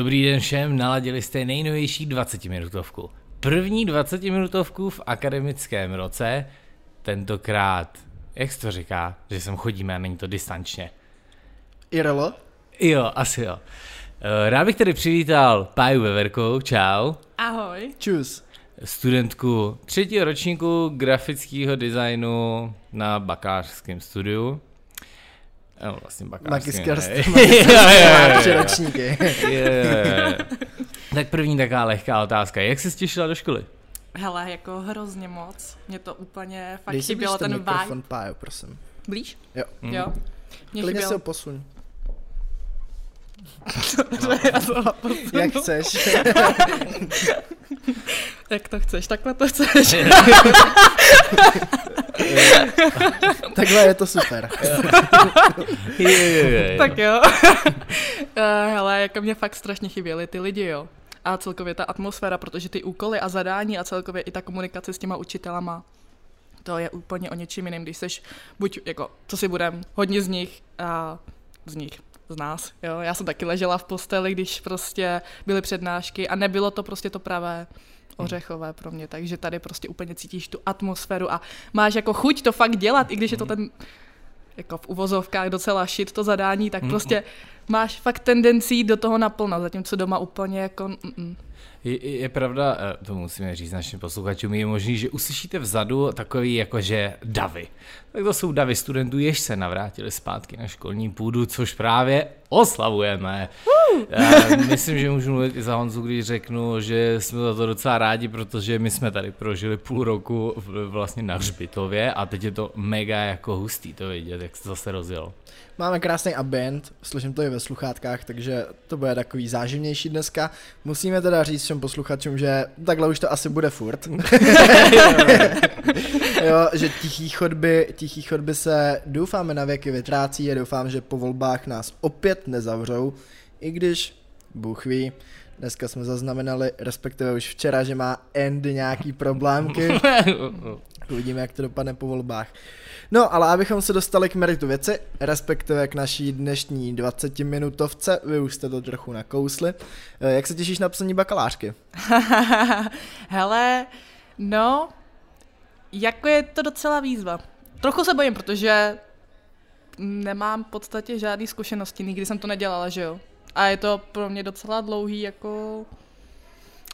Dobrý den všem, naladili jste nejnovější 20-minutovku. První 20-minutovku v akademickém roce, tentokrát, jak se to říká, že sem chodíme a není to distančně. IRL? Jo, asi jo. Eh, Rád bych tedy přivítal Páju Veverkou, čau. Ahoj. Čus. Studentku třetího ročníku grafického designu na bakalářském studiu. No, vlastně jo. Tři ročníky. Tak první taková lehká otázka. Jak jsi těšila do školy? Hele, jako hrozně moc. Mě to úplně fakt Dej si chybělo blíž ten ten vibe. mikrofon, Pájo, prosím. Blíž? Jo. Mm. Jo. Mě Klidně si ho chybělo. posuň. Já jsem ho posunu. Jak chceš. Jak to chceš, takhle to chceš. Takhle je to super. Je, je, je. tak jo. Eh, Hele, jako mě fakt strašně chyběly ty lidi, jo. A celkově ta atmosféra, protože ty úkoly a zadání a celkově i ta komunikace s těma učitelama, to je úplně o něčím jiným, když seš, buď jako, co si budem, hodně z nich a z nich, z nás, jo. Já jsem taky ležela v posteli, když prostě byly přednášky a nebylo to prostě to pravé ořechové pro mě, takže tady prostě úplně cítíš tu atmosféru a máš jako chuť to fakt dělat, i když je to ten jako v uvozovkách docela shit to zadání, tak prostě máš fakt tendenci do toho naplno, zatímco doma úplně jako mm, Je, je pravda, eh, to musíme říct našim posluchačům, je možný, že uslyšíte vzadu takový jakože davy. Tak to jsou davy studentů, jež se navrátili zpátky na školní půdu, což právě oslavujeme. Já myslím, že můžu mluvit i za Honzu, když řeknu, že jsme za to docela rádi, protože my jsme tady prožili půl roku vlastně na hřbitově a teď je to mega jako hustý to vidět, jak se zase rozjelo. Máme krásný ambient, slyším to i ve sluchátkách, takže to bude takový záživnější dneska. Musíme teda říct všem posluchačům, že takhle už to asi bude furt. jo, že tichý chodby, tichý chodby se doufáme na věky vytrácí a doufám, že po volbách nás opět nezavřou, i když, Bůh ví, dneska jsme zaznamenali, respektive už včera, že má End nějaký problémky. Uvidíme, jak to dopadne po volbách. No, ale abychom se dostali k meritu věci, respektive k naší dnešní 20-minutovce, vy už jste to trochu nakousli. Eh, Jak se těšíš na psaní bakalářky? Hele, no, jako je to docela výzva. Trochu se bojím, protože nemám v podstatě žádné zkušenosti, nikdy jsem to nedělala, že jo. A je to pro mě docela dlouhý jako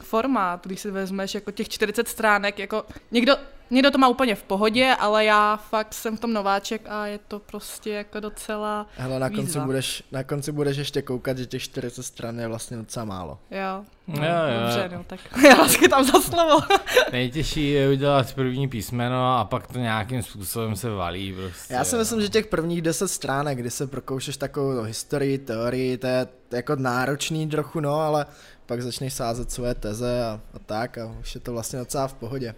formát, když si vezmeš jako těch 40 stránek, jako někdo, někdo to má úplně v pohodě, ale já fakt jsem v tom nováček a je to prostě jako docela, Hele, na konci, budeš, na konci budeš ještě koukat, že těch 40 stran je vlastně docela málo. jo. No, Jo, jo. Dobře, no, tak já vás tam za slovo. Nejtěžší je udělat první písmeno a pak to nějakým způsobem se valí prostě. Já si myslím, že těch prvních 10 stránek, kdy se prokoušeš takovou no, historii, teorii, to je jako náročný trochu, no, ale pak začneš sázet svoje teze a, a tak a už je to vlastně docela v pohodě.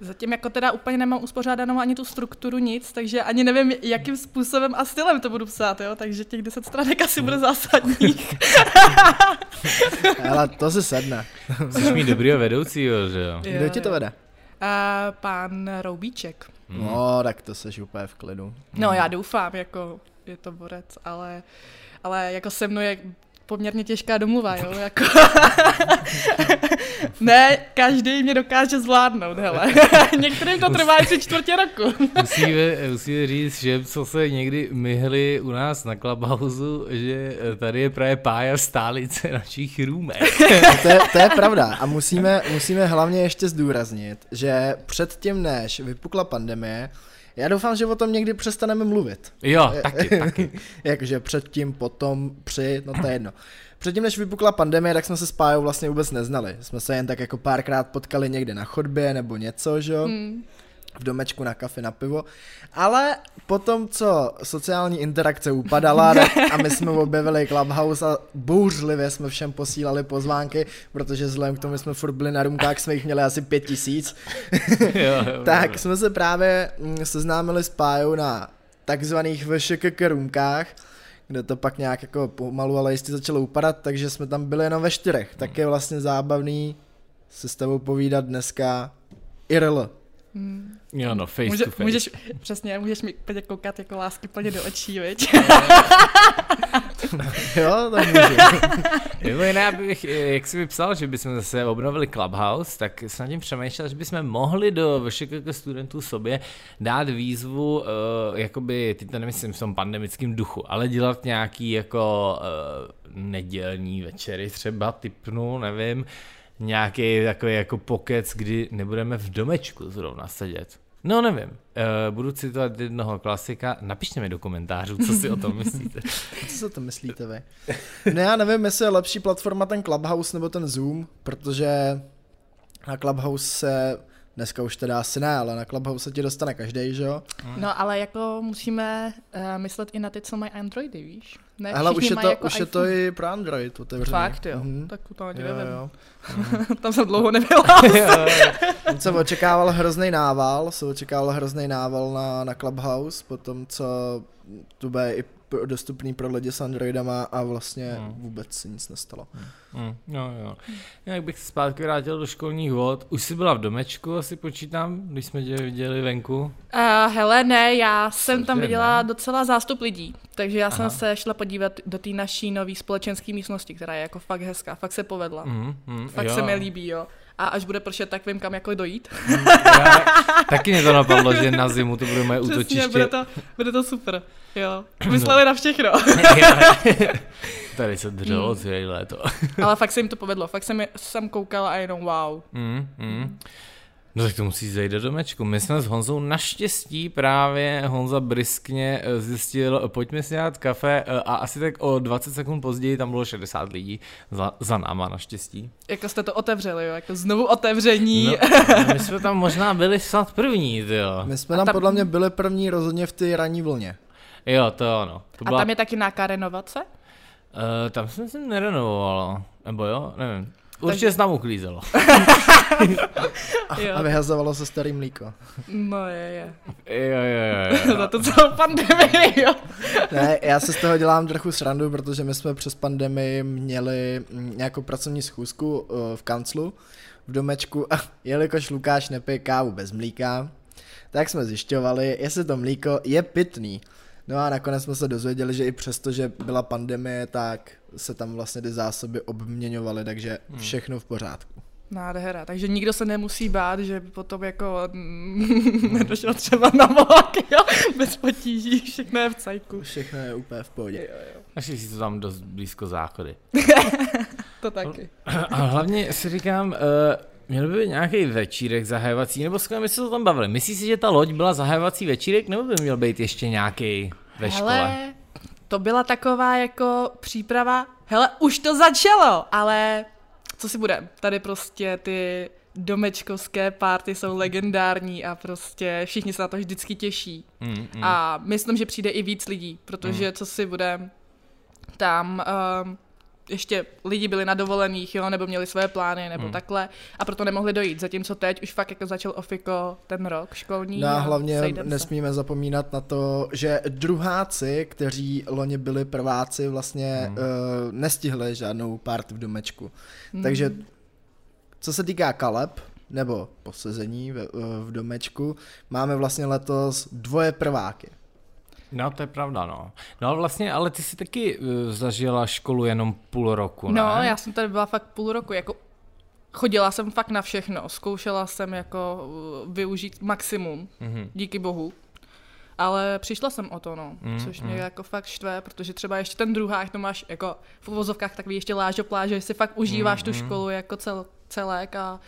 Zatím jako teda úplně nemám uspořádanou ani tu strukturu nic, takže ani nevím, jakým způsobem a stylem to budu psát, jo, takže těch 10 stránek asi bude zásadních. Ale to se sedne. Musíš mít dobrýho vedoucího, že jo? Kdo ti to vede? A pán Roubíček. Hmm. No, tak to seš úplně v klidu. No já doufám, jako je to borec, ale, ale jako se mnou je poměrně těžká domluva, jo, jako. ne, každý mě dokáže zvládnout, hele. Některým to trvá i tři čtvrtě roku. Musíme, musíme říct, že co se někdy myhli u nás na Clubhouse, že tady je právě pája stálice našich růmek. To je, to je pravda a musíme, musíme hlavně ještě zdůraznit, že předtím, než vypukla pandemie, já doufám, že o tom někdy přestaneme mluvit. Jo, taky, taky. Jakože předtím, potom, při, no to je jedno. Předtím, než vypukla pandemie, tak jsme se s Pájou vlastně vůbec neznali. Jsme se jen tak jako párkrát potkali někde na chodbě nebo něco, že jo? Hmm. V domečku na kafe, na pivo. Ale potom, co sociální interakce upadala tak- a my jsme objevili Clubhouse a bouřlivě jsme všem posílali pozvánky, protože vzhledem k tomu, že jsme furt byli na rumkách, jsme jich měli asi pět tisíc, tak jsme se právě mm, seznámili s Pájou na takzvaných VŠKK rumkách, kde to pak nějak jako pomalu, ale jistě začalo upadat, takže jsme tam byli jenom ve čtyřech. Tak je vlastně zábavný se s tebou povídat dneska IRL. Hmm. Jo, no, face Může, to face. můžeš, přesně, můžeš mi úplně koukat jako lásky plně do očí, viď? Jo, to můžu. Mimo jiné, abych, jak jsi mi psal, že bychom zase obnovili Clubhouse, tak jsem nad tím přemýšlel, že bychom mohli do všech studentů sobě dát výzvu, uh, jakoby, teď to nemyslím v tom pandemickém duchu, ale dělat nějaký jako uh, nedělní večery třeba, typnu, nevím, nějaký takový jako pokec, kdy nebudeme v domečku zrovna sedět. No nevím, uh, budu citovat jednoho klasika, napište mi do komentářů, co si o tom myslíte. Co si o to myslíte vy? No já nevím, jestli je lepší platforma ten Clubhouse nebo ten Zoom, protože na Clubhouse se Dneska už teda asi ne, ale na Clubhouse se ti dostane každý, že jo? No ale jako musíme uh, myslet i na ty, co mají Androidy, víš? Ne, Ale už je, to, jako už je to i pro Android otevřené. Fakt jo, Mhm. tak to ani Jo, nevím. jo. Tam jsem dlouho nebyla. On se očekával hrozný nával, se očekával hrozný nával na, na Clubhouse, potom co to bude i dostupný pro lidi s Androidama a vlastně Hmm. vůbec se nic nestalo. Mm, no jo. Jak bych se zpátky vrátil do školních vod. Už jsi byla v domečku, asi počítám, když jsme tě viděli venku. Uh, hele, ne, já jsem tam Cože, viděla ne? docela zástup lidí, takže já jsem Aha. se šla podívat do té naší nové společenské místnosti, která je jako fakt hezká, fakt se povedla. Mm, mm, Fakt jo. se mi líbí, jo. A až bude pršet, tak vím, kam jako dojít. Já, taky mě to napadlo, že na zimu to bude moje Přesně, útočiště. bude to, bude to super. Jo, mysleli na všechno. Tady se dřelo Mm. celé léto. Ale fakt se jim to povedlo, fakt jsem, jsem koukala a jenom wow. Mm, mm. No tak to musí zajít do domečku. My jsme s Honzou naštěstí právě Honza briskně eh, zjistil, pojďme si dát kafe eh, a asi tak o 20 sekund později tam bylo 60 lidí za, za náma naštěstí. Jako jste to otevřeli, jo, jako znovu otevření. No, my jsme tam možná byli snad první, jo. My jsme A tam tam- podle mě byli první rozhodně v té ranní vlně. Jo, to ano. To A byla, tam je taky nějaká renovace? uh, tam jsem se nerenovovalo, nebo jo, nevím. Určitě Takže- se tam uklízelo. Jo. A vyhazovalo se starý mlíko. No je, je. Jo, jo, jo, jo. Za to celou pandemii, jo. Ne, já se z toho dělám trochu srandu, protože my jsme přes pandemii měli mm, nějakou pracovní schůzku uh, v kanclu v domečku a jelikož Lukáš nepije kávu bez mlíka, tak jsme zjišťovali, jestli to mlíko je pitný. No a nakonec jsme se dozvěděli, že i přesto, že byla pandemie, tak se tam vlastně ty zásoby obměňovaly, takže všechno v pořádku. Nádhera, takže nikdo se nemusí bát, že by potom jako mm, nedošel třeba na vlak, jo, bez potíží, všechno je v cajku. Všechno je úplně v pohodě. Našli si to tam dost blízko záchody. To taky. A hlavně si říkám, uh, měl by být nějaký večírek zahajovací, nebo skvěle my se to tam bavili. Myslíš si, že ta loď byla zahajovací večírek, nebo by měl být ještě nějaký ve škole? Hele, to byla taková jako příprava, hele, už to začalo, ale co si bude, tady prostě ty domečkovské párty jsou legendární a prostě všichni se na to vždycky těší. Mm, mm. A myslím, že přijde i víc lidí, protože co si bude, tam um, ještě lidi byli na dovolených, jo, nebo měli své plány, nebo Hmm. takhle, a proto nemohli dojít. Zatímco teď už fakt jako začal ofiko ten rok školní. No a hlavně sejdem se. nesmíme zapomínat na to, že druháci, kteří loni byli prváci, vlastně Hmm. uh, nestihli žádnou party v domečku. Hmm. Takže co se týká kaleb, nebo posezení v, eh, v domečku, máme vlastně letos dvoje prváky. No, to je pravda, no. No ale vlastně, ale ty jsi taky uh, zažila školu jenom půl roku, ne? No, já jsem tady byla fakt půl roku, jako chodila jsem fakt na všechno, zkoušela jsem jako uh, využít maximum, Mhm. díky bohu. Ale přišla jsem o to, no, Mm, což mě mm. jako fakt štve, protože třeba ještě ten druhák, to máš jako v uvozovkách takový ještě lážo pláže, že si fakt užíváš Mm, tu mm. školu jako cel, celek a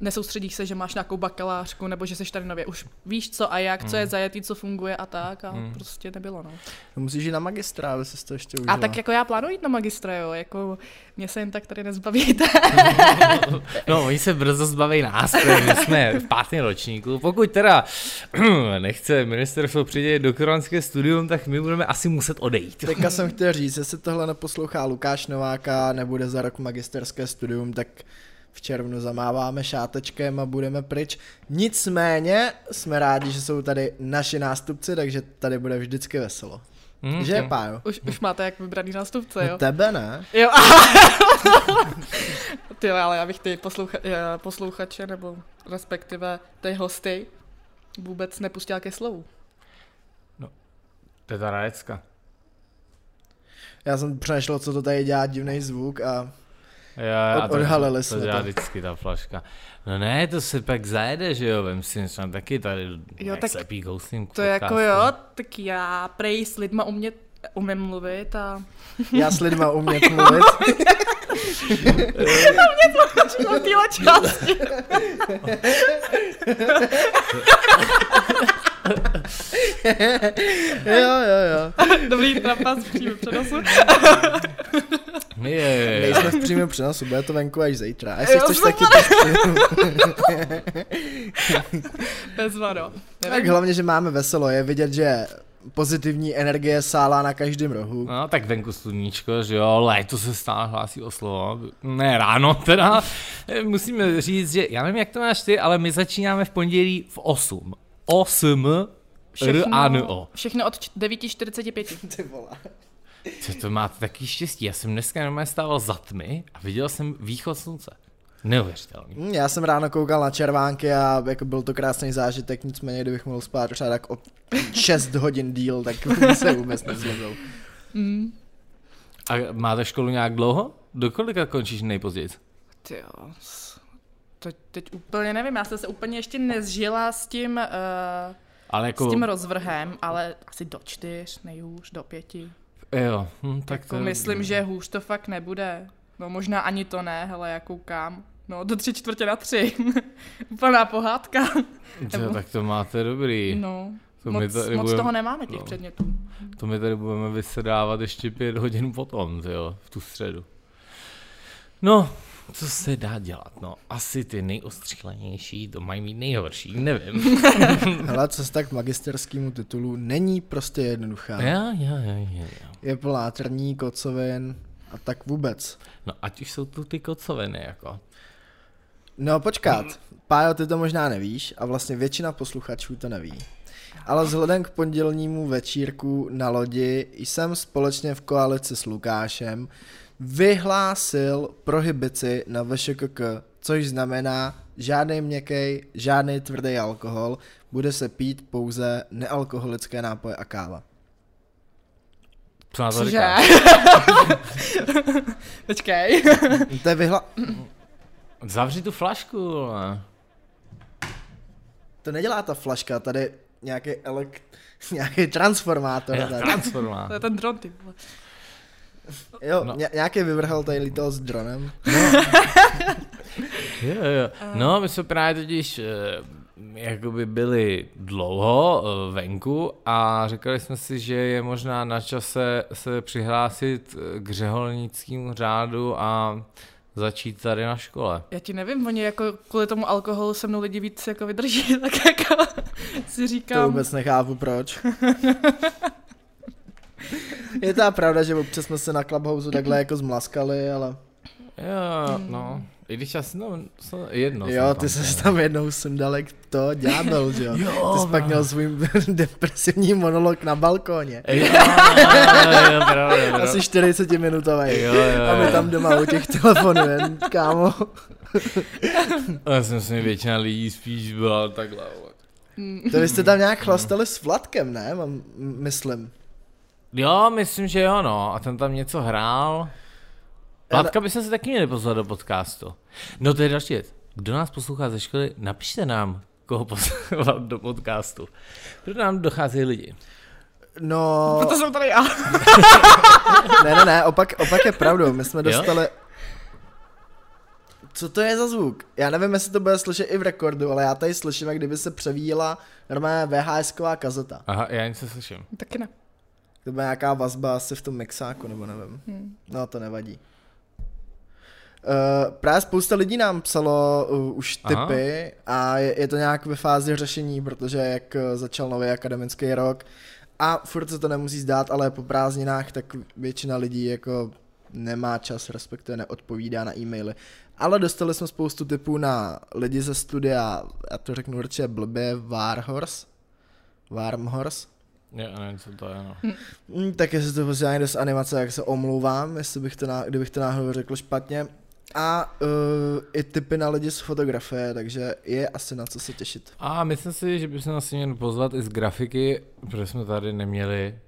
nesoustředíš se, že máš nějakou bakalářku, nebo že jsi tady nově. Už víš co a jak, co je zajetý, co funguje a tak a Mm. prostě nebylo, no. No, musíš jít na magistra, aby se to ještě užila. A tak jako já plánuji jít na magistra, jo, jako mě se jen tak tady nezbavíte. No, oni se brzo zbaví nás, my jsme v pátém ročníku. Pokud teda nechce ministerstvo přidělit doktorantské studium, tak my budeme asi muset odejít. Teďka jsem chtěl říct, jestli tohle neposlouchá Lukáš Nováka, nebude za rok magisterské studium, tak v červnu zamáváme šátečkem a budeme pryč. Nicméně jsme rádi, že jsou tady naši nástupci, takže tady bude vždycky veselo. Hm, Že, hm. Pájo? Už, už máte jak vybraný nástupce, jo? No Tebe ne? Jo. ty jo, ale já bych ty poslucha, eh, posluchače, nebo respektive ty hosty vůbec nepustila ke slovu. To je ta. Já jsem přemýšlel, co to tady dělá divný zvuk a Jo, a Od- odhalili to, jsme to. dělá to. vždycky ta flaška. No ne, to se pak zajede, že jo, vem si třeba taky tady Jo, tak slepý kousím To je jako jo, tak já prej s lidma umět, umím mluvit a já s lidma umět mluvit. v téhle části. jo, jo, jo. Dobrý trapas přímo přenosu. Je, Nejsme v přímém přenosu, bude to venku až zítra. A jestli Jo, chceš taky... Bezva, no. tak hlavně, že máme veselo, je vidět, že pozitivní energie sálá na každém rohu. No, tak venku sluníčko, že jo, léto se stále hlásí o slovo. Ne, ráno teda. Musíme říct, že já nevím, jak to máš ty, ale my začínáme v pondělí v 8. 8 R A N O. všechno od č- 9.45. Ty vole. Co to máte taký štěstí? Já jsem dneska normálně stával za tmy a viděl jsem východ slunce. Neuvěřitelný. Hm, Já jsem ráno koukal na červánky a jako byl to krásný zážitek, nicméně kdybych mohl spát třeba tak o 6 hodin díl, tak se vůbec nezlobил. Mm. A máte školu nějak dlouho? Do kolika končíš nejpozději? Ty jo, to, teď úplně nevím, já jsem se úplně ještě nezžila s tím, uh, Ale jako, s tím rozvrhem, ale asi do čtyř, nejhůř, do pěti. Jo, hm, tak jako to, myslím, že hůř to fakt nebude. No možná ani to ne, hele, já koukám. No do tři čtvrtě na tři. Úplná pohádka. Jo, tak to máte dobrý. No, to, moc, tady moc budem, toho nemáme těch no. předmětů. to my tady budeme vysedávat ještě pět hodin potom, jo, v tu středu. No, co se dá dělat? No, asi ty nejostřílenější to mají mít nejhorší, nevím. Hele, cesta k magisterskému titulu není prostě jednoduchá. Já, já, já, já. Je plná trní, kocovin a tak vůbec. No, ať už jsou tu ty kocoviny, jako. No počkat, Pájo, ty to možná nevíš a vlastně většina posluchačů to neví. Ale vzhledem k pondělnímu večírku na lodi jsem společně v koalici s Lukášem vyhlásil prohibici na VŠKK, což znamená žádný měkký, žádný tvrdý alkohol, bude se pít pouze nealkoholické nápoje a káva. Co na to Cože? říkáš? Počkej. To je vyhla... Zavři tu flašku, vole. To nedělá ta flaška, tady nějaký elek... nějaký transformátor. Tady. Transformá. to je ten dron, ty vole. Jo, No. no. nějaký vyvrhel tady lítal s dronem. Jo, jo. No, my jsme právě totiž eh, jakoby byli dlouho eh, venku a říkali jsme si, že je možná na čase se přihlásit eh, k řeholnickému řádu a začít tady na škole. Já ti nevím, oni jako kvůli tomu alkoholu se mnou lidi víc jako vydrží, tak jako si To říkám. vůbec nechápu proč. Je to pravda, že občas jsme se na Clubhouse takhle jako zmlaskali, ale Jo, no. I když asi no, no jedno. jo, jsem ty tam jsi tam jednou sundalek to ďábel, že jo? Jo, Ty jsi pak měl svůj depresivní monolog na balkóně. Jo, jo, jo, pravda, pravda. Asi 40 minutový. Jo, jo, A my jo. tam doma u těch telefonů, jen, kámo. Já si myslím, že většina lidí spíš byla takhle. vole. To vy jste tam nějak chlastali s Vladkem, ne? Mám, myslím. Jo, myslím, že jo, no. A ten tam něco hrál. Vládka bychom se taky měli pozvat do podcastu. No to je další věc. Kdo nás poslouchá ze školy, napište nám, koho poslouchat do podcastu. Proto nám docházejí lidi. No, Proto jsem tady já. ne, ne, ne, opak, opak je pravdou. My jsme Jo? dostali... Co to je za zvuk? Já nevím, jestli to bude slyšet i v rekordu, ale já tady slyším, jak kdyby se převíjela normálně VHS-ková kazeta. Aha, já něco slyším. Taky ne. To bude nějaká vazba asi v tom mixáku, nebo nevím. Hmm. No, to nevadí. Uh, právě spousta lidí nám psalo uh, už Aha. tipy a je, je to nějak ve fázi řešení, protože jak uh, začal nový akademický rok a furt se to nemusí zdát, ale po prázdninách tak většina lidí jako nemá čas, respektive neodpovídá na e-maily. Ale dostali jsme spoustu tipů na lidi ze studia, já to řeknu určitě blbě, Warhorse, Warmhorse, Já nevím, co to je, no. Mm, tak jestli to prostě někdo z animace, jak se omlouvám, jestli bych to ná, kdybych to náhodou řekl špatně. A uh, i typy na lidi z fotografie, takže je asi na co se těšit. A myslím si, že bychom asi měli pozvat i z grafiky, protože jsme tady neměli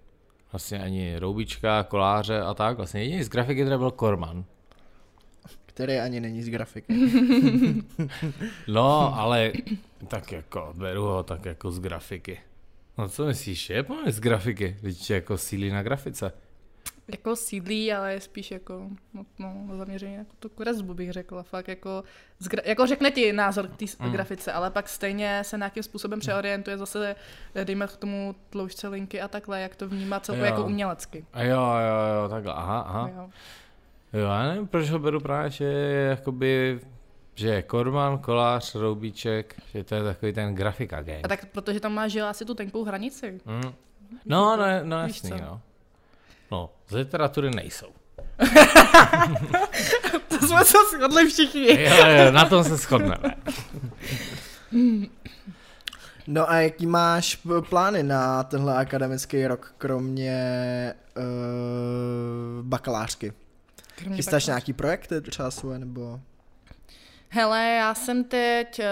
vlastně ani roubička, koláře a tak. Vlastně jediný z grafiky teda byl Korman. Který ani není z grafiky. No, ale tak jako, beru ho tak jako z grafiky. No co myslíš, je z grafiky, když jako sílí na grafice. Jako sídlí, ale je spíš jako no, no, zaměřený jako tu kresbu bych řekla. Fakt jako, zgra- jako řekne ti názor k té mm. grafice, ale pak stejně se nějakým způsobem přeorientuje zase, dejme k tomu tloušťce linky a takhle, jak to vnímá celkově jako umělecky. A jo, jo, jo, takhle, aha, aha. Jo. jo, já nevím, proč ho beru právě, že je jakoby že je Korman, Kolář, Roubíček, že to je takový ten grafika gang. A tak protože tam máš asi tu tenkou hranici. Mm. No, no, no, jasný, no. No, z literatury nejsou. to jsme se shodli všichni. jo, jo, na tom se shodneme. No a jaký máš plány na tenhle akademický rok, kromě uh, bakalářky? Kromě Chystáš bakalářky. nějaký projekty třeba svoje, nebo... Hele, já jsem teď, uh,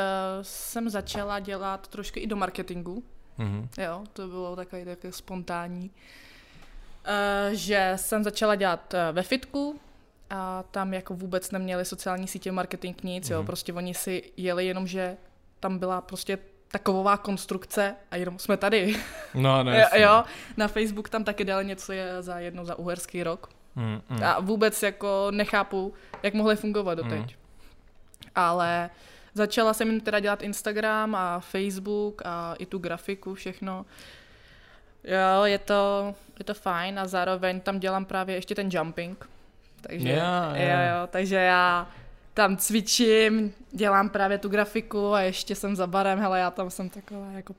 jsem začala dělat trošku i do marketingu. Mm-hmm. Jo, to bylo takový takový spontánní. Uh, že jsem začala dělat uh, ve fitku, a tam jako vůbec neměli sociální sítě, marketing, nic, mm. jo, mhm. prostě oni si jeli jenom, že tam byla prostě takovová konstrukce a jenom jsme tady. No, ne. jo, na Facebook tam taky dali něco je za jedno za uherský rok. Mm, mm. A vůbec jako nechápu, jak mohli fungovat doteď. Mm. Ale začala jsem jim teda dělat Instagram a Facebook a i tu grafiku, všechno. Jo, je to, je to fajn a zároveň tam dělám právě ještě ten jumping. Takže, yeah, yeah. Jo, jo, takže já tam cvičím, dělám právě tu grafiku a ještě jsem za barem, hele, já tam jsem taková jako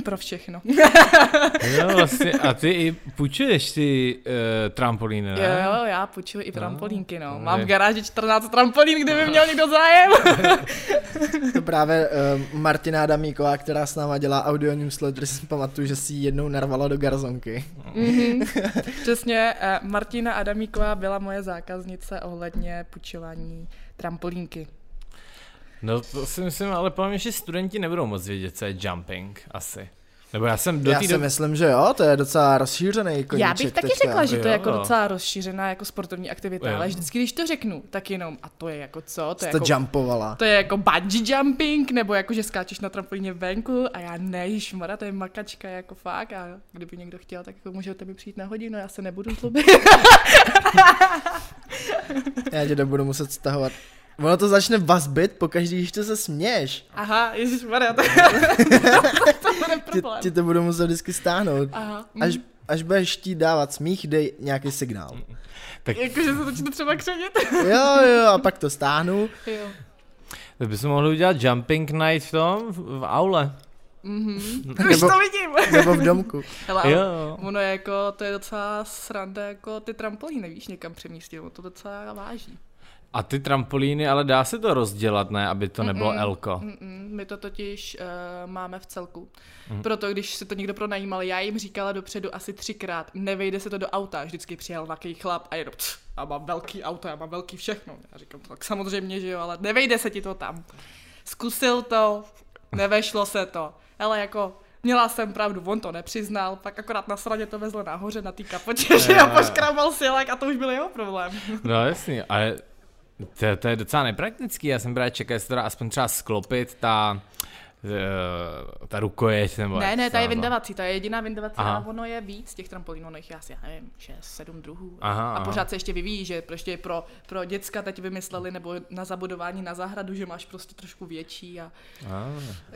pro všechno. jo, vlastně, a ty i půjčuješ ty uh, trampolíny, ne? Jo, jo, já půjčuji i trampolínky, no. Mám v garáži 14 trampolín, kdyby měl někdo zájem. to právě uh, Martina Adamíková, která s náma dělá audio newsletter, si pamatuju, že si ji jednou narvala do garzonky. mm-hmm. Přesně, uh, Martina Adamíková byla moje zákaznice ohledně půjčování trampolínky. No to si myslím, ale podle že studenti nebudou moc vědět, co je jumping asi. Nebo já jsem do Já si do... myslím, že jo, to je docela rozšířený koníček Já bych taky teďka. řekla, že to je jako docela rozšířená jako sportovní aktivita, jo. ale vždycky, když to řeknu, tak jenom, a to je jako co? To je to jako, jumpovala. To je jako bungee jumping, nebo jako, že skáčeš na trampolíně venku a já ne, mara, to je makačka, jako fakt a kdyby někdo chtěl, tak jako můžete mi přijít na hodinu, já se nebudu zlobit. já tě budu muset stahovat Ono to začne vazbit po každý, když to se směješ. Aha, ježišmarja, to, to bude problém. Ti, ti to budu muset vždycky stáhnout. Aha. Až, až budeš chtít dávat smích, dej nějaký signál. Tak... Jakože se začne třeba křenit. jo, jo, a pak to stáhnu. Jo. Tak bychom mohli udělat jumping night v tom, v, v aule. Mm-hmm. Už to vidím. nebo v domku. Hele, jo. ono je jako, to je docela sranda, jako ty trampolíny, víš, někam přemístit, to docela váží. A ty trampolíny, ale dá se to rozdělat, ne, aby to nebylo mm-mm, elko? Mm-mm, my to totiž uh, máme v celku. Mm. Proto, když si to někdo pronajímal, já jim říkala dopředu asi třikrát, nevejde se to do auta, vždycky přijel nějaký chlap a jenom, a mám velký auto, já mám velký všechno. Já říkám, tak samozřejmě, že jo, ale nevejde se ti to tam. Zkusil to, nevešlo se to. Ale jako Měla jsem pravdu, on to nepřiznal, pak akorát na straně to vezl nahoře na té kapoče, že jo, poškrabal silek a to už byl jeho problém. No jasný, ale to, to je docela nepraktický, já jsem právě čekal, jestli to dá aspoň třeba sklopit ta, eh, ta rukojeť nebo Ne, ne, ta je vydavací, ta je jediná vydavací a ono je víc těch trampolínů, no já asi, já nevím, 6, 7 druhů. Aha, a pořád aha. se ještě vyvíjí, že prostě pro, pro děcka teď vymysleli, nebo na zabudování na zahradu, že máš prostě trošku větší a... a.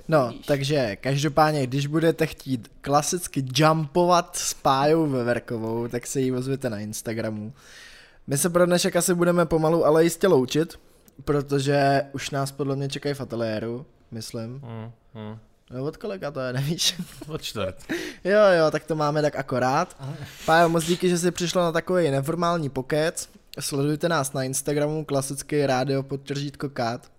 No, víš. takže každopádně, když budete chtít klasicky jumpovat s Pájou Veverkovou, tak se jí ozvěte na Instagramu. My se pro dnešek asi budeme pomalu, ale jistě loučit, protože už nás podle mě čekají v ateliéru, myslím. Mm, mm. No od kolika to je, nevíš? Od čtvrt. jo, jo, tak to máme tak akorát. Pájo, moc díky, že jsi přišla na takový neformální pokec. Sledujte nás na Instagramu, klasický rádio podtržítko kát.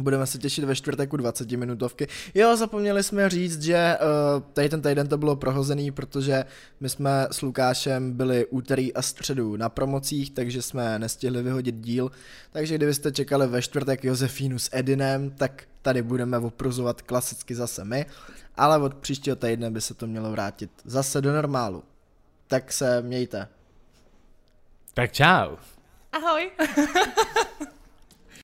Budeme se těšit ve čtvrtek u 20 minutovky. Jo, zapomněli jsme říct, že uh, tady ten týden to bylo prohozený, protože my jsme s Lukášem byli úterý a středu na promocích, takže jsme nestihli vyhodit díl. Takže kdybyste čekali ve čtvrtek Josefínu s Edinem, tak tady budeme opruzovat klasicky zase my, ale od příštího týdne by se to mělo vrátit zase do normálu. Tak se mějte. Tak čau. Ahoj.